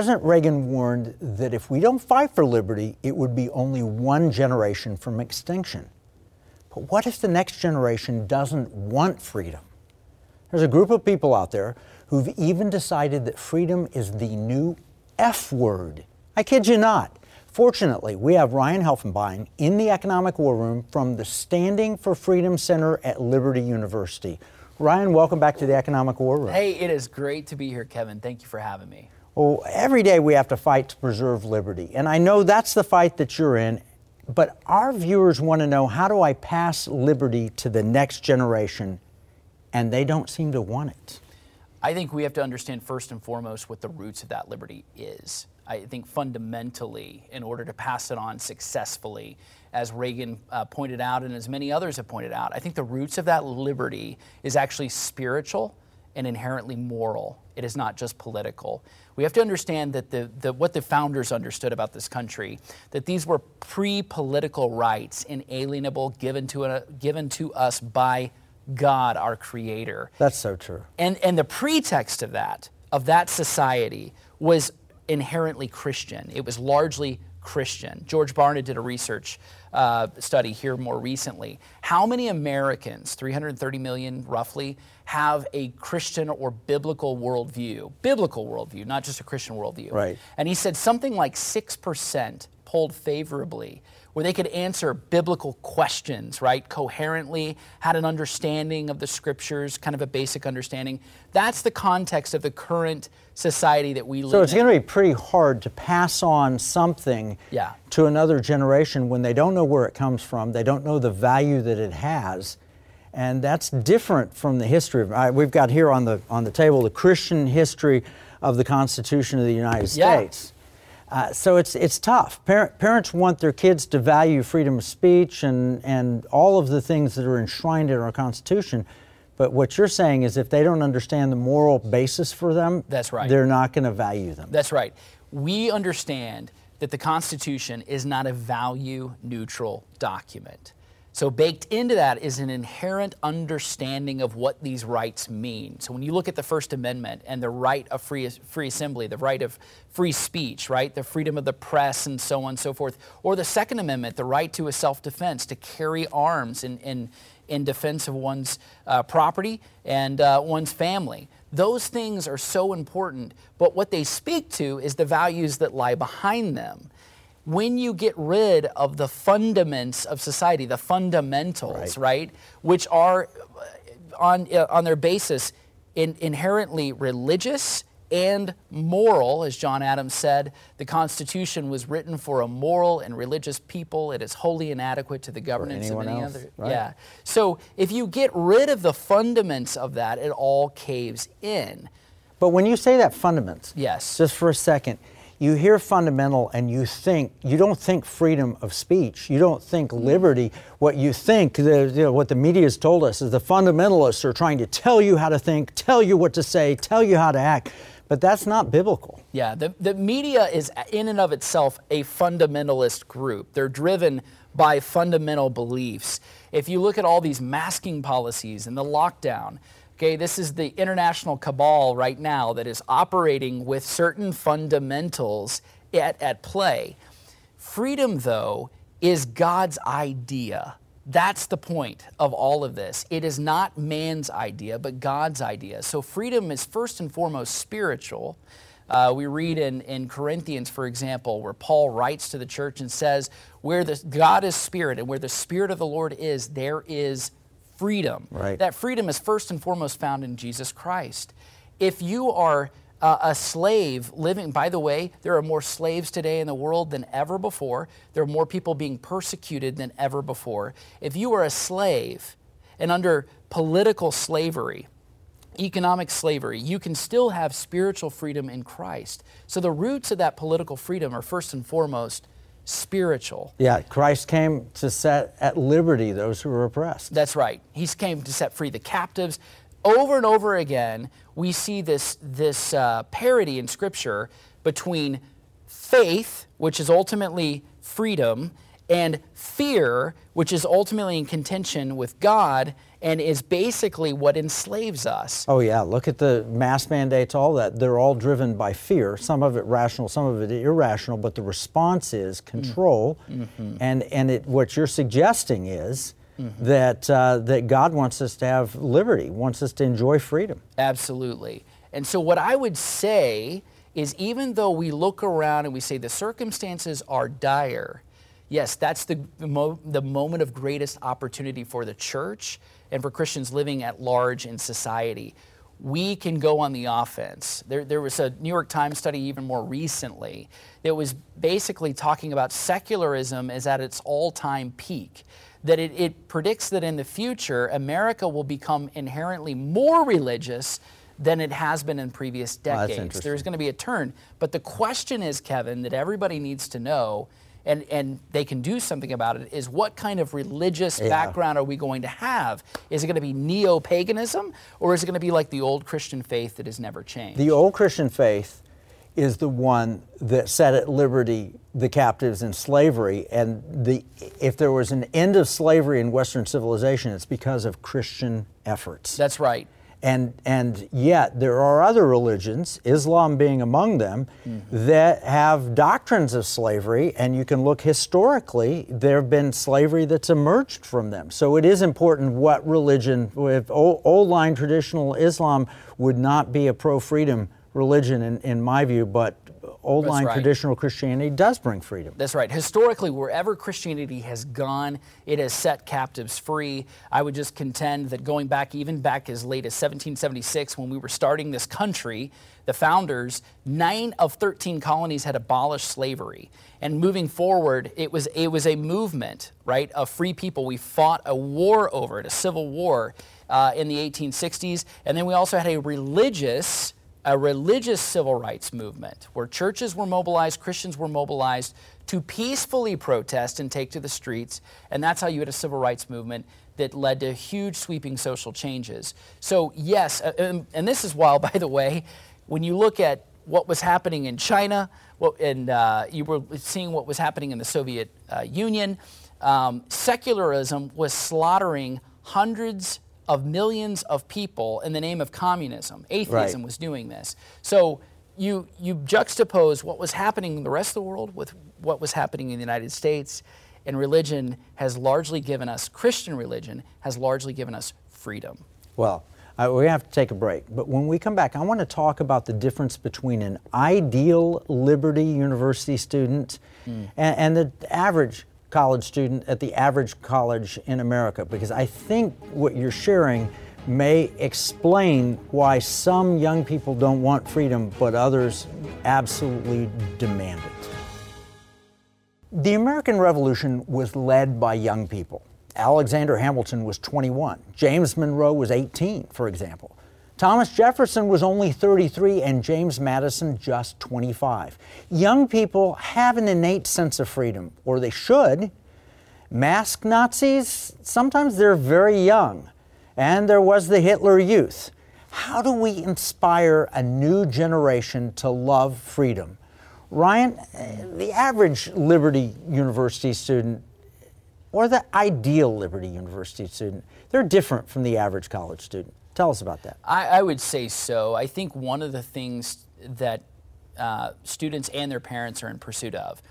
President Reagan warned that if we don't fight for liberty, it would be only one generation from extinction. But what if the next generation doesn't want freedom? There's a group of people out there who've even decided that freedom is the new F word. I kid you not. Fortunately, we have Ryan Helfenbein in the Economic War Room from the Standing for Freedom Center at Liberty University. Ryan, welcome back to the Economic War Room. Hey, it is great to be here, Kevin. Thank you for having me. Well, every day we have to fight to preserve liberty. And I know that's the fight that you're in. But our viewers want to know how do I pass liberty to the next generation? And they don't seem to want it. I think we have to understand first and foremost what the roots of that liberty is. I think fundamentally, in order to pass it on successfully, as Reagan uh, pointed out and as many others have pointed out, I think the roots of that liberty is actually spiritual and inherently moral. It is not just political. We have to understand that the, the, what the founders understood about this country, that these were pre-political rights, inalienable, given to, a, given to us by God, our Creator. That's so true. And, and the pretext of that, of that society, was inherently Christian. It was largely Christian. George Barna did a research uh, study here more recently. How many Americans, 330 million roughly, have a Christian or biblical worldview? Biblical worldview, not just a Christian worldview. Right. And he said something like 6% polled favorably where they could answer biblical questions, right, coherently, had an understanding of the scriptures, kind of a basic understanding. That's the context of the current society that we live in. So it's going to be pretty hard to pass on something yeah. to another generation when they don't know where it comes from, they don't know the value that it has. And that's different from the history of, uh, we've got here on the, on the table the Christian history of the Constitution of the United Yeah. States. Uh, so it's, it's tough. Par- parents want their kids to value freedom of speech and, and all of the things that are enshrined in our Constitution. But what you're saying is if they don't understand the moral basis for them, That's right. they're not going to value them. That's right. We understand that the Constitution is not a value neutral document. So, baked into that is an inherent understanding of what these rights mean. So, when you look at the First Amendment and the right of free, free assembly, the right of free speech, right, the freedom of the press, and so on and so forth, or the Second Amendment, the right to a self defense, to carry arms in, in, in defense of one's uh, property and uh, one's family. Those things are so important, but what they speak to is the values that lie behind them. When you get rid of the fundaments of society, the fundamentals, right, which are uh, on, uh, on their basis in, inherently religious and moral, as John Adams said, the Constitution was written for a moral and religious people. It is wholly inadequate to the governance of any else, other. right. Yeah. So if you get rid of the fundaments of that, it all caves in. But when you say that fundamentals, Yes. just for a second, you hear fundamental and you think you don't think freedom of speech. You don't think mm-hmm. liberty. What you think, the, you know, what the media has told us is the fundamentalists are trying to tell you how to think, tell you what to say, tell you how to act. But that's not biblical. Yeah, the, the media is in and of itself a fundamentalist group. They're driven by fundamental beliefs. If you look at all these masking policies and the lockdown, okay, this is the international cabal right now that is operating with certain fundamentals at, at play. Freedom, though, is God's idea. That's the point of all of this. It is not man's idea, but God's idea. So freedom is first and foremost spiritual. Uh, we read in, in Corinthians, for example, where Paul writes to the church and says, Where the, God is spirit, and where the spirit of the Lord is, there is freedom. Right. That freedom is first and foremost found in Jesus Christ. If you are uh, a slave living, by the way, there are more slaves today in the world than ever before. There are more people being persecuted than ever before. If you are a slave and under political slavery, economic slavery, you can still have spiritual freedom in Christ. So the roots of that political freedom are first and foremost spiritual. Yeah, Christ came to set at liberty those who were oppressed. That's right. He came to set free the captives. Over and over again, we see this, this uh, parity in Scripture between faith, which is ultimately freedom, and fear, which is ultimately in contention with God, and is basically what enslaves us. Oh, yeah. Look at the mask mandates, all that. They're all driven by fear, some of it rational, some of it irrational, but the response is control. Mm-hmm. And, and it, what you're suggesting is mm-hmm. that, uh, that God wants us to have liberty, wants us to enjoy freedom. Absolutely. And so, what I would say is even though we look around and we say the circumstances are dire, yes, that's the, the, mo- the moment of greatest opportunity for the church and for Christians living at large in society. We can go on the offense. There, there was a New York Times study even more recently that was basically talking about secularism is at its all time peak. That it, it predicts that in the future, America will become inherently more religious than it has been in previous decades. Oh, There's going to be a turn. But the question is, Kevin, that everybody needs to know and, and they can do something about it is what kind of religious yeah. background are we going to have? Is it going to be neo paganism or is it going to be like the old Christian faith that has never changed? The old Christian faith is the one that set at liberty the captives in slavery. And the, if there was an end of slavery in Western civilization, it's because of Christian efforts. That's right. And, and yet, there are other religions, Islam being among them, mm-hmm. that have doctrines of slavery, and you can look historically, there have been slavery that's emerged from them. So it is important what religion, if old, old line traditional Islam would not be a pro freedom religion in, in my view, but old line right. traditional Christianity does bring freedom. That's right. Historically, wherever Christianity has gone, it has set captives free. I would just contend that going back, even back as late as 1776, when we were starting this country, the founders, nine of 13 colonies had abolished slavery. And moving forward, it was, it was a movement, right, of free people. We fought a war over it, a civil war uh, in the 1860s. And then we also had a religious a religious civil rights movement where churches were mobilized, Christians were mobilized to peacefully protest and take to the streets. And that's how you had a civil rights movement that led to huge sweeping social changes. So, yes, uh, and, and this is while, by the way, when you look at what was happening in China, what, and uh, you were seeing what was happening in the Soviet uh, Union, um, secularism was slaughtering hundreds of millions of people in the name of communism. Atheism right. was doing this. So you, you juxtapose what was happening in the rest of the world with what was happening in the United States, and religion has largely given us, Christian religion has largely given us freedom. Well, uh, we have to take a break. But when we come back, I want to talk about the difference between an ideal Liberty University student mm. and, and the average college student at the average college in America because I think what you're sharing may explain why some young people don't want freedom but others absolutely demand it. The American Revolution was led by young people. Alexander Hamilton was 21. James Monroe was 18, for example. Thomas Jefferson was only 33 and James Madison just 25. Young people have an innate sense of freedom, or they should. Mask Nazis, sometimes they're very young. And there was the Hitler Youth. How do we inspire a new generation to love freedom? Ryan, the average Liberty University student or the ideal Liberty University student, they're different from the average college student. Tell us about that. I, I would say so. I think one of the things that uh, students and their parents are in pursuit of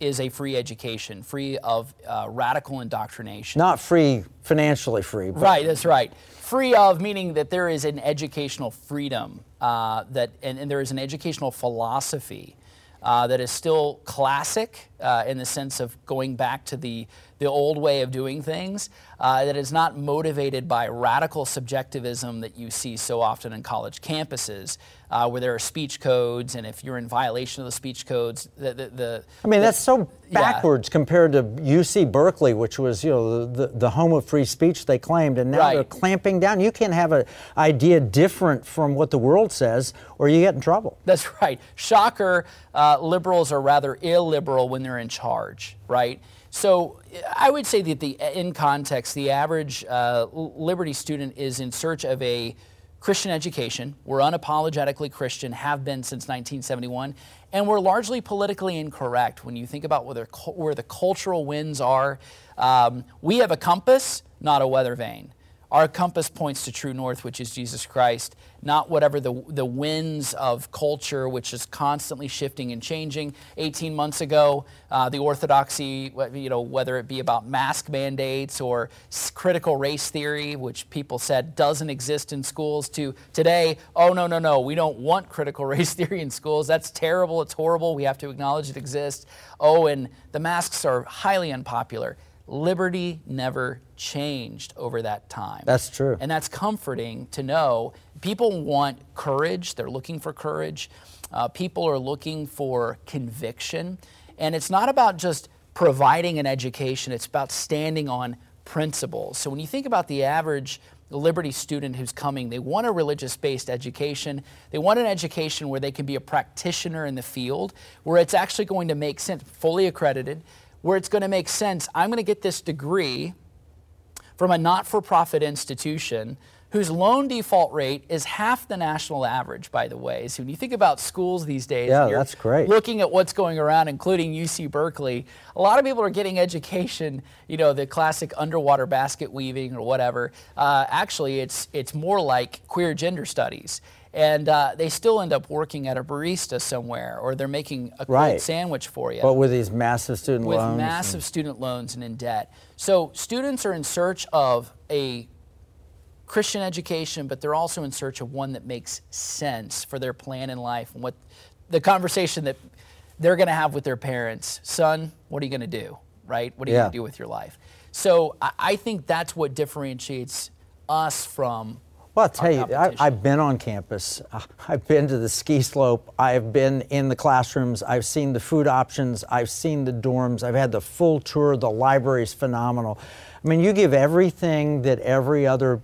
is a free education, free of uh, radical indoctrination. Not free, financially free. Right, that's right. Free of meaning that there is an educational freedom, uh, that, and, and, there is an educational philosophy uh, that is still classic uh, in the sense of going back to the, the old way of doing things, uh, that is not motivated by radical subjectivism that you see so often in college campuses, uh, where there are speech codes, and if you're in violation of the speech codes, the. the, the I mean, the, that's so backwards yeah. compared to UC Berkeley, which was you know the, the home of free speech they claimed, and now right. they're clamping down. You can't have an idea different from what the world says, or you get in trouble. That's right. Shocker. Uh, liberals are rather illiberal when they're in charge, right? So I would say that the in context, the average uh, Liberty student is in search of a Christian education. We're unapologetically Christian, have been since 1971, and we're largely politically incorrect when you think about where, where the cultural winds are. Um, we have a compass, not a weather vane. Our compass points to true north, which is Jesus Christ, not whatever the, the winds of culture, which is constantly shifting and changing. 18 months ago, uh, the orthodoxy, you know, whether it be about mask mandates or critical race theory, which people said doesn't exist in schools, to today, oh, no, no, no, we don't want critical race theory in schools. That's terrible. It's horrible. We have to acknowledge it exists. Oh, and the masks are highly unpopular liberty never changed over that time. That's true. And that's comforting to know. People want courage, they're looking for courage. Uh, people are looking for conviction. And it's not about just providing an education, it's about standing on principles. So when you think about the average Liberty student who's coming, they want a religious based education. They want an education where they can be a practitioner in the field, where it's actually going to make sense, fully accredited where it's going to make sense. I'm going to get this degree from a not for profit institution whose loan default rate is half the national average, by the way. So when you think about schools these days, yeah, that's great. looking at what's going around, including UC Berkeley, a lot of people are getting education, you know, the classic underwater basket weaving or whatever. Uh, actually, it's, it's more like queer gender studies and uh, they still end up working at a barista somewhere, or they're making a cold right. sandwich for you. But with these massive student with loans, with massive and... student loans and in debt. So students are in search of a Christian education, but they're also in search of one that makes sense for their plan in life and what the conversation that they're going to have with their parents. Son, what are you going to do? Right? What are you yeah. going to do with your life? So I think that's what differentiates us from well, I'll tell you, I, have been on campus. I've been to the ski slope. I've been in the classrooms. I've seen the food options. I've seen the dorms. I've had the full tour. The library is phenomenal. I mean, you give everything that every other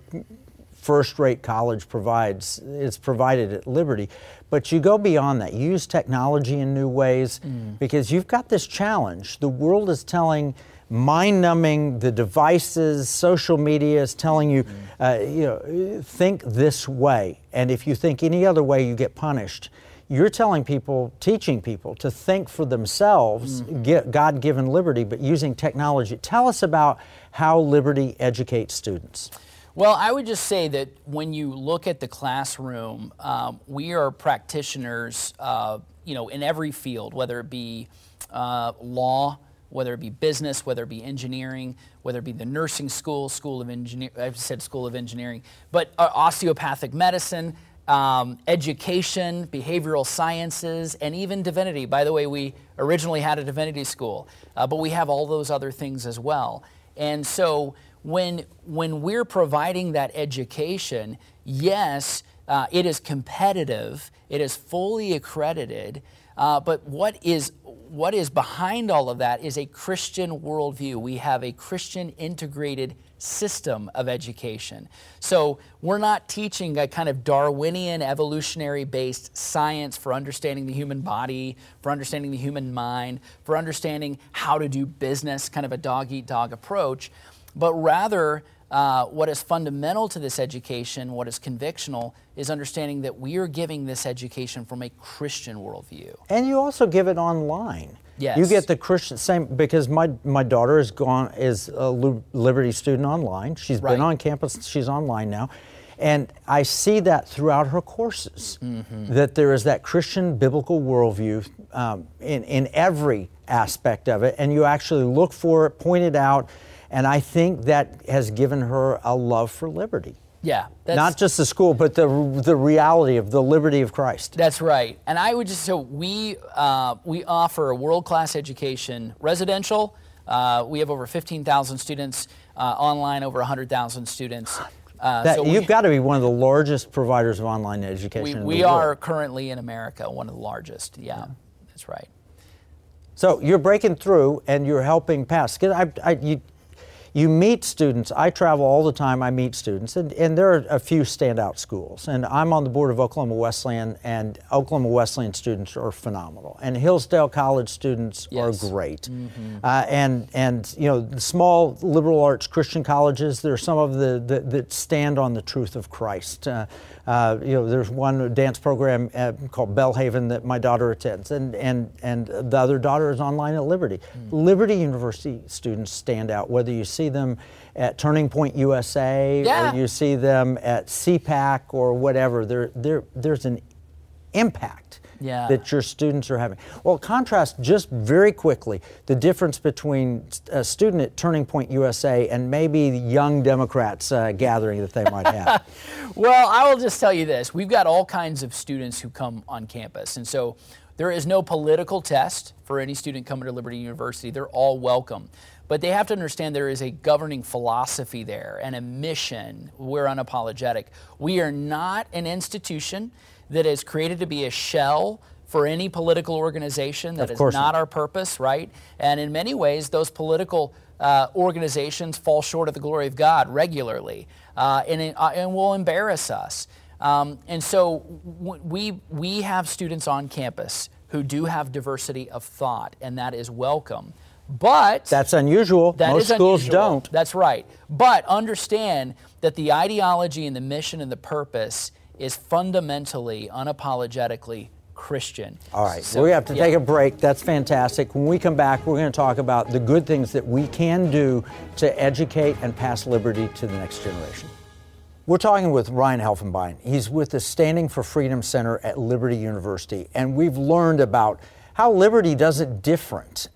first-rate college provides. It's provided at Liberty, but you go beyond that. You use technology in new ways mm. because you've got this challenge. The world is telling mind numbing, the devices, social media is telling you, uh, you know, think this way. And if you think any other way, you get punished. You're telling people, teaching people to think for themselves, mm-hmm. get God given liberty, but using technology. Tell us about how liberty educates students. Well, I would just say that when you look at the classroom, um, we are practitioners, uh, you know, in every field, whether it be uh, law, whether it be business, whether it be engineering, whether it be the nursing school, school of engineering, I've said school of engineering, but uh, osteopathic medicine, um, education, behavioral sciences, and even divinity. By the way, we originally had a divinity school, uh, but we have all those other things as well. And so when, when we're providing that education, yes, uh, it is competitive, it is fully accredited, uh, but what is what is behind all of that is a Christian worldview. We have a Christian integrated system of education. So we're not teaching a kind of Darwinian evolutionary based science for understanding the human body, for understanding the human mind, for understanding how to do business, kind of a dog eat dog approach, but rather uh, what is fundamental to this education, what is convictional, is understanding that we are giving this education from a Christian worldview. And you also give it online. Yes. You get the Christian same because my my daughter is gone is a Liberty student online. She's right. been on campus. She's online now. And I see that throughout her courses, mm-hmm. that there is that Christian biblical worldview um, in, in every aspect of it, and you actually look for it, point it out, and I think that has given her a love for liberty. Yeah. Not just the school, but the, the reality of the liberty of Christ. That's right. And I would just, so we, uh, we offer a world class education, residential. Uh, we have over 15,000 students, uh, online, over 100,000 students. Uh, that, so you've we, got to be one of the largest providers of online education. We, we are currently in America one of the largest. Yeah, yeah, that's right. So you're breaking through and you're helping pass. I, I, you, you meet students. I travel all the time. I meet students, and, and there are a few standout schools. And I'm on the board of Oklahoma Wesleyan, and Oklahoma Wesleyan students are phenomenal. And Hillsdale College students yes. are great. Mm-hmm. Uh, and and you know, the small liberal arts Christian colleges, there are some of the, the that stand on the truth of Christ. Uh, uh, you know, there's one dance program uh, called Belhaven that my daughter attends, and, and, and the other daughter is online at Liberty. Mm. Liberty University students stand out, whether you see see them at Turning Point USA, Yeah. or you see them at CPAC or whatever. There, there, there's an impact Yeah. that your students are having. Well, contrast just very quickly the difference between a student at Turning Point USA and maybe the young Democrats uh, gathering that they might have. Well, I will just tell you this. We've got all kinds of students who come on campus. And so there is no political test for any student coming to Liberty University. They're all welcome. But they have to understand there is a governing philosophy there and a mission. We're unapologetic. We are not an institution that is created to be a shell for any political organization. That is not our purpose, right? And in many ways, those political uh, organizations fall short of the glory of God regularly, uh, and, it- uh, and will embarrass us. Um, and so w- we, we have students on campus who do have diversity of thought, and that is welcome. But That's unusual. that Most schools unusual. don't. That's right. But understand that the ideology and the mission and the purpose is fundamentally, unapologetically Christian. All right, So- we have to yeah. take a break. That's fantastic. When we come back, we're going to talk about the good things that we can do to educate and pass liberty to the next generation. We're talking with Ryan Helfenbein. He's with the Standing for Freedom Center at Liberty University, and we've learned about how liberty does it different.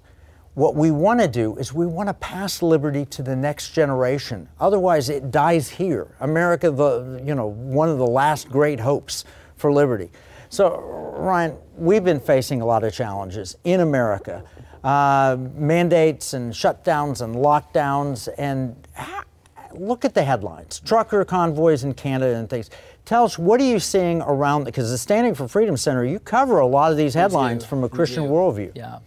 What we want to do is we want to pass liberty to the next generation. Otherwise, it dies here. America, the you know one of the last great hopes for liberty. So, Ryan, we've been facing a lot of challenges in America, uh, mandates and shutdowns and lockdowns, and ha- look at the headlines: trucker convoys in Canada and things. Tell us what are you seeing around? Because the Standing for Freedom Center, you cover a lot of these headlines from a Christian worldview. Yeah.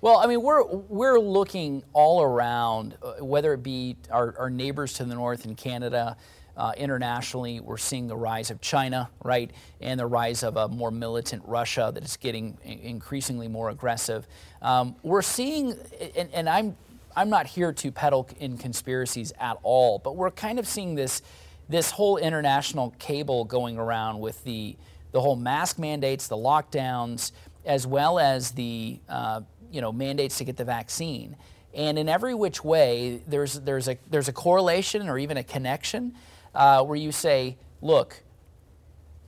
Well, I mean, we're we're looking all around, uh, whether it be our, our neighbors to the north in Canada, uh, internationally, we're seeing the rise of China, right, and the rise of a more militant Russia that is getting increasingly more aggressive. Um, we're seeing, and, and I'm I'm not here to peddle in conspiracies at all, but we're kind of seeing this this whole international cable going around with the the whole mask mandates, the lockdowns, as well as the uh, you know mandates to get the vaccine. And in every which way, there's there's a there's a correlation or even a connection uh, where you say, look,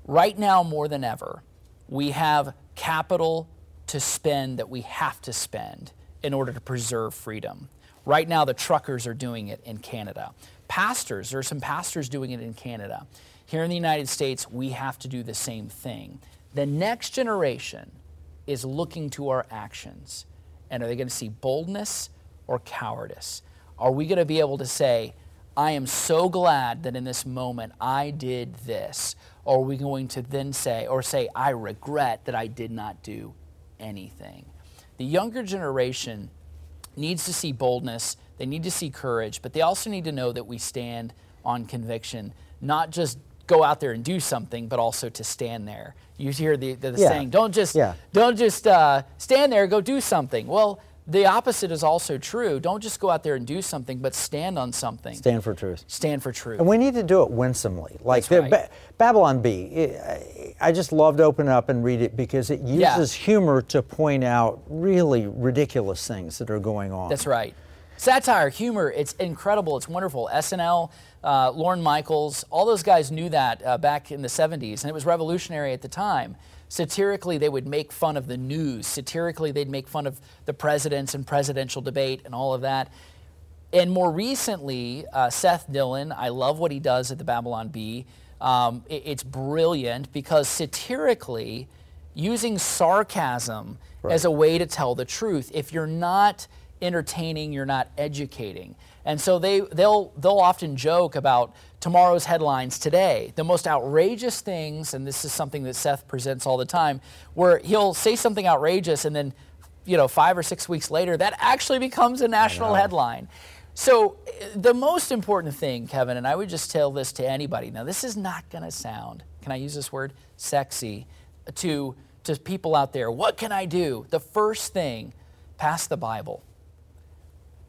right now more than ever, we have capital to spend that we have to spend in order to preserve freedom. Right now, the truckers are doing it in Canada. Pastors, there are some pastors doing it in Canada. Here in the United States, we have to do the same thing. The next generation is looking to our actions. And are they going to see boldness or cowardice? Are we going to be able to say, I am so glad that in this moment I did this? Or are we going to then say, or say, I regret that I did not do anything? The younger generation needs to see boldness, they need to see courage, but they also need to know that we stand on conviction, not just go out there and do something, but also to stand there. You hear the, the, the Yeah. saying, don't just, Yeah. don't just uh, stand there, go do something. Well, the opposite is also true. Don't just go out there and do something, but stand on something. Stand for truth. Stand for truth. And we need to do it winsomely. Like the right. Ba- Babylon Bee, I- I just love to open it up and read it because it Yeah. uses humor to point out really ridiculous things that are going on. That's right. Satire, humor, it's incredible. It's wonderful. SNL, uh, Lorne Michaels, all those guys knew that uh, back in the 70s, and it was revolutionary at the time. Satirically, they would make fun of the news. Satirically, they'd make fun of the presidents and presidential debate and all of that. And more recently, uh, Seth Dillon, I love what he does at the Babylon Bee. Um, it- it's brilliant because satirically, using sarcasm as a way to tell the truth. If you're not entertaining, you're not educating. And so they, they'll, they'll often joke about tomorrow's headlines today. The most outrageous things, and this is something that Seth presents all the time, where he'll say something outrageous and then, you know, five or six weeks later, that actually becomes a national headline. So the most important thing, Kevin, and I would just tell this to anybody. Now, this is not going to sound, can I use this word, sexy, to to people out there. What can I do? The first thing, pass the Bible.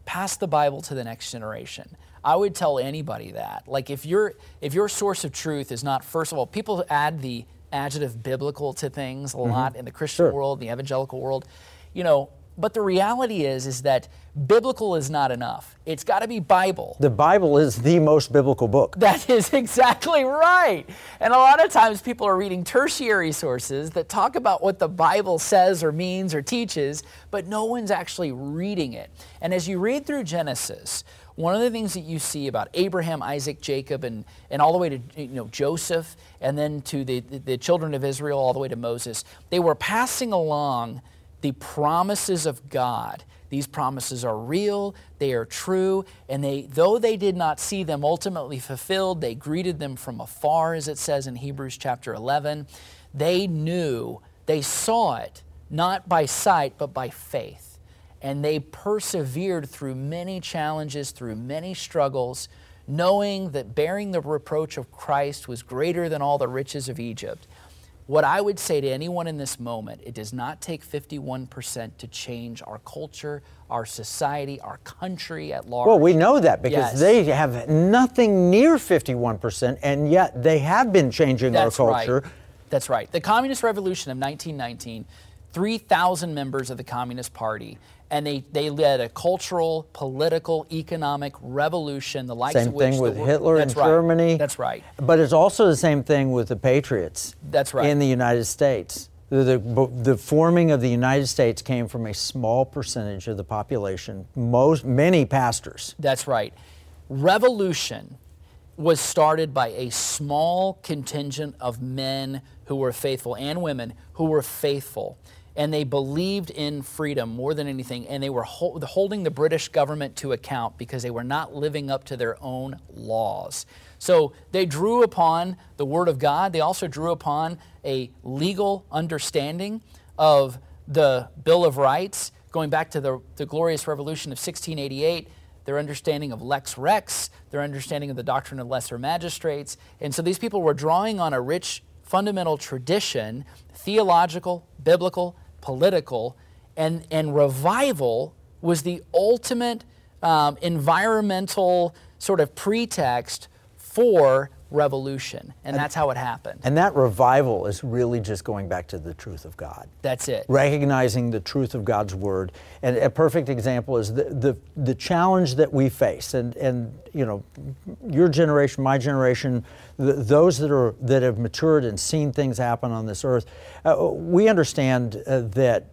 Pass the Bible to the next generation. I would tell anybody that. Like if your if your source of truth is not first of all, people add the adjective biblical to things a mm-hmm. lot in the Christian Sure. world, the evangelical world. You know, But the reality is, is that biblical is not enough. It's got to be Bible. The Bible is the most biblical book. That is exactly right. And a lot of times people are reading tertiary sources that talk about what the Bible says or means or teaches, but no one's actually reading it. And as you read through Genesis, one of the things that you see about Abraham, Isaac, Jacob, and, and all the way to you know, Joseph, and then to the, the children of Israel, all the way to Moses, they were passing along the promises of God. These promises are real, they are true, and they, though they did not see them ultimately fulfilled, they greeted them from afar, as it says in Hebrews chapter 11. They knew, they saw it, not by sight, but by faith. And they persevered through many challenges, through many struggles, knowing that bearing the reproach of Christ was greater than all the riches of Egypt. What I would say to anyone in this moment, it does not take 51% to change our culture, our society, our country at large. Well, we know that because Yes. they have nothing near 51%, and yet they have been changing That's our culture. right. That's right. The Communist Revolution of 1919, 3,000 members of the Communist Party, and they, they led a cultural, political, economic revolution, the likes Same of which thing with Hitler in right. Germany. That's right. But it's also the same thing with the Patriots. That's right. In the United States. The, the, the forming of the United States came from a small percentage of the population, most, many pastors. That's right. Revolution was started by a small contingent of men who were faithful and women who were faithful. And they believed in freedom more than anything. And they were hol- holding the British government to account because they were not living up to their own laws. So they drew upon the Word of God. They also drew upon a legal understanding of the Bill of Rights, going back to the, the glorious revolution of 1688 their understanding of lex rex, their understanding of the doctrine of lesser magistrates. And so these people were drawing on a rich fundamental tradition, theological, biblical, political, and, and revival was the ultimate um, environmental sort of pretext for revolution. And that's how it happened. And that revival is really just going back to the truth of God. That's it. recognizing the truth of God's word. And a perfect example is the, the, the challenge that we face. And, and, you know, your generation, my generation, th those that, are, that have matured and seen things happen on this earth, uh, we understand uh, that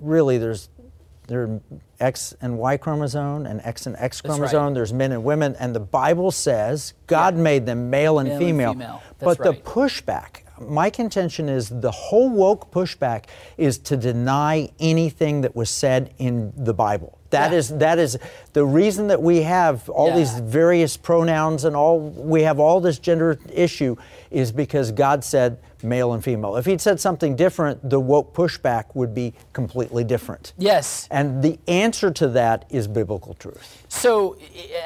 really there's there are X and Y chromosome and X and X That's right. chromosome. There's men and women, and the Bible says God Yeah. made them male and Male and female. female. That's But the pushback, my contention is the whole woke pushback is to deny anything that was said in the Bible. That Yeah. is that is the reason that we have all these various pronouns and all we have all this gender issue is because God said male and female. If he'd said something different, the woke pushback would be completely different. Yes. And the answer to that is biblical truth. So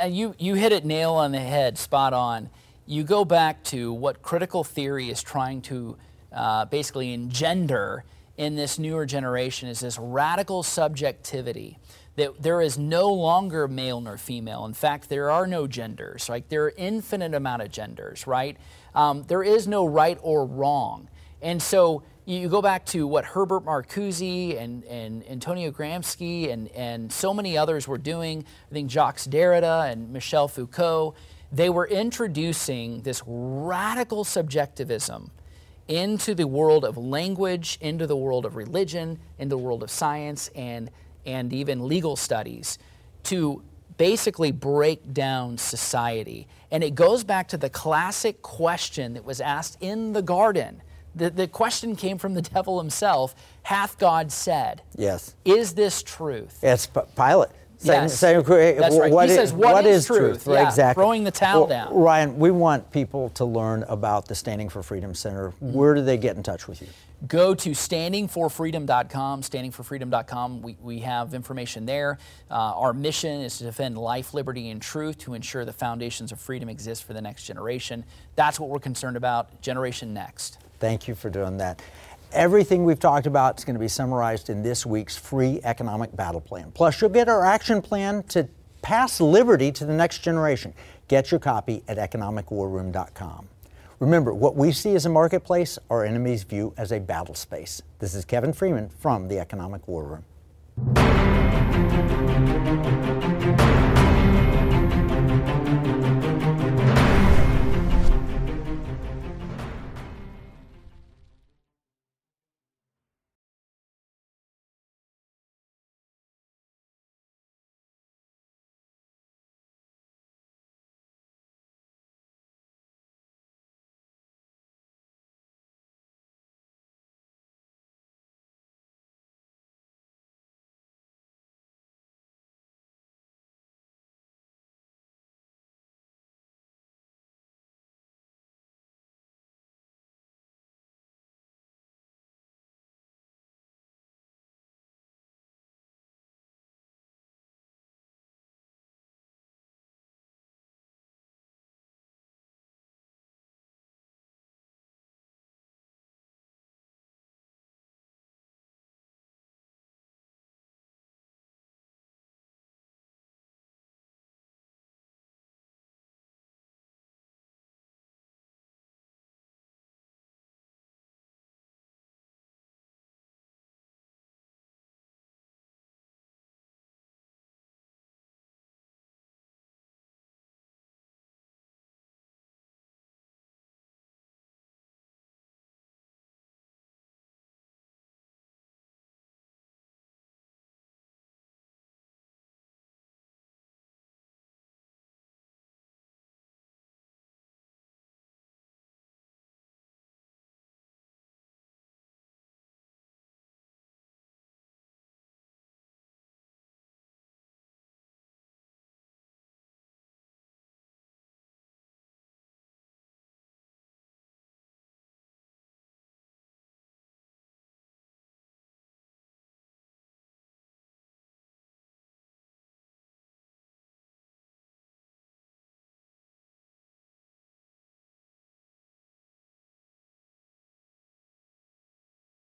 uh, you you hit it nail on the head, spot on. You go back to what critical theory is trying to uh, basically engender in this newer generation is this radical subjectivity that there is no longer male nor female. In fact, there are no genders. Like there are infinite amount of genders, right? Um, there is no right or wrong, and so you go back to what Herbert Marcuse and, and Antonio Gramsci and, and so many others were doing. I think Jacques Derrida and Michel Foucault. They were introducing this radical subjectivism into the world of language, into the world of religion, into the world of science, and, and even legal studies to basically break down society. And it goes back to the classic question that was asked in the garden. The, the question came from the devil himself Hath God said? Yes. Is this truth? It's P- Pilate. Yes. That's right. what He says, "What is truth?" Right, Yeah, exactly. throwing the towel Well, down. Ryan, we want people to learn about the Standing for Freedom Center. Mm-hmm. Where do they get in touch with you? go to standingforfreedom.com. Standingforfreedom.com. We, we have information there. Uh, our mission is to defend life, liberty, and truth to ensure the foundations of freedom exist for the next generation. That's what we're concerned about. Generation Next. Thank you for doing that. Everything we've talked about is going to be summarized in this week's free economic battle plan. Plus, you'll get our action plan to pass liberty to the next generation. Get your copy at economicwarroom.com. Remember, what we see as a marketplace, our enemies view as a battle space. This is Kevin Freeman from the Economic War Room.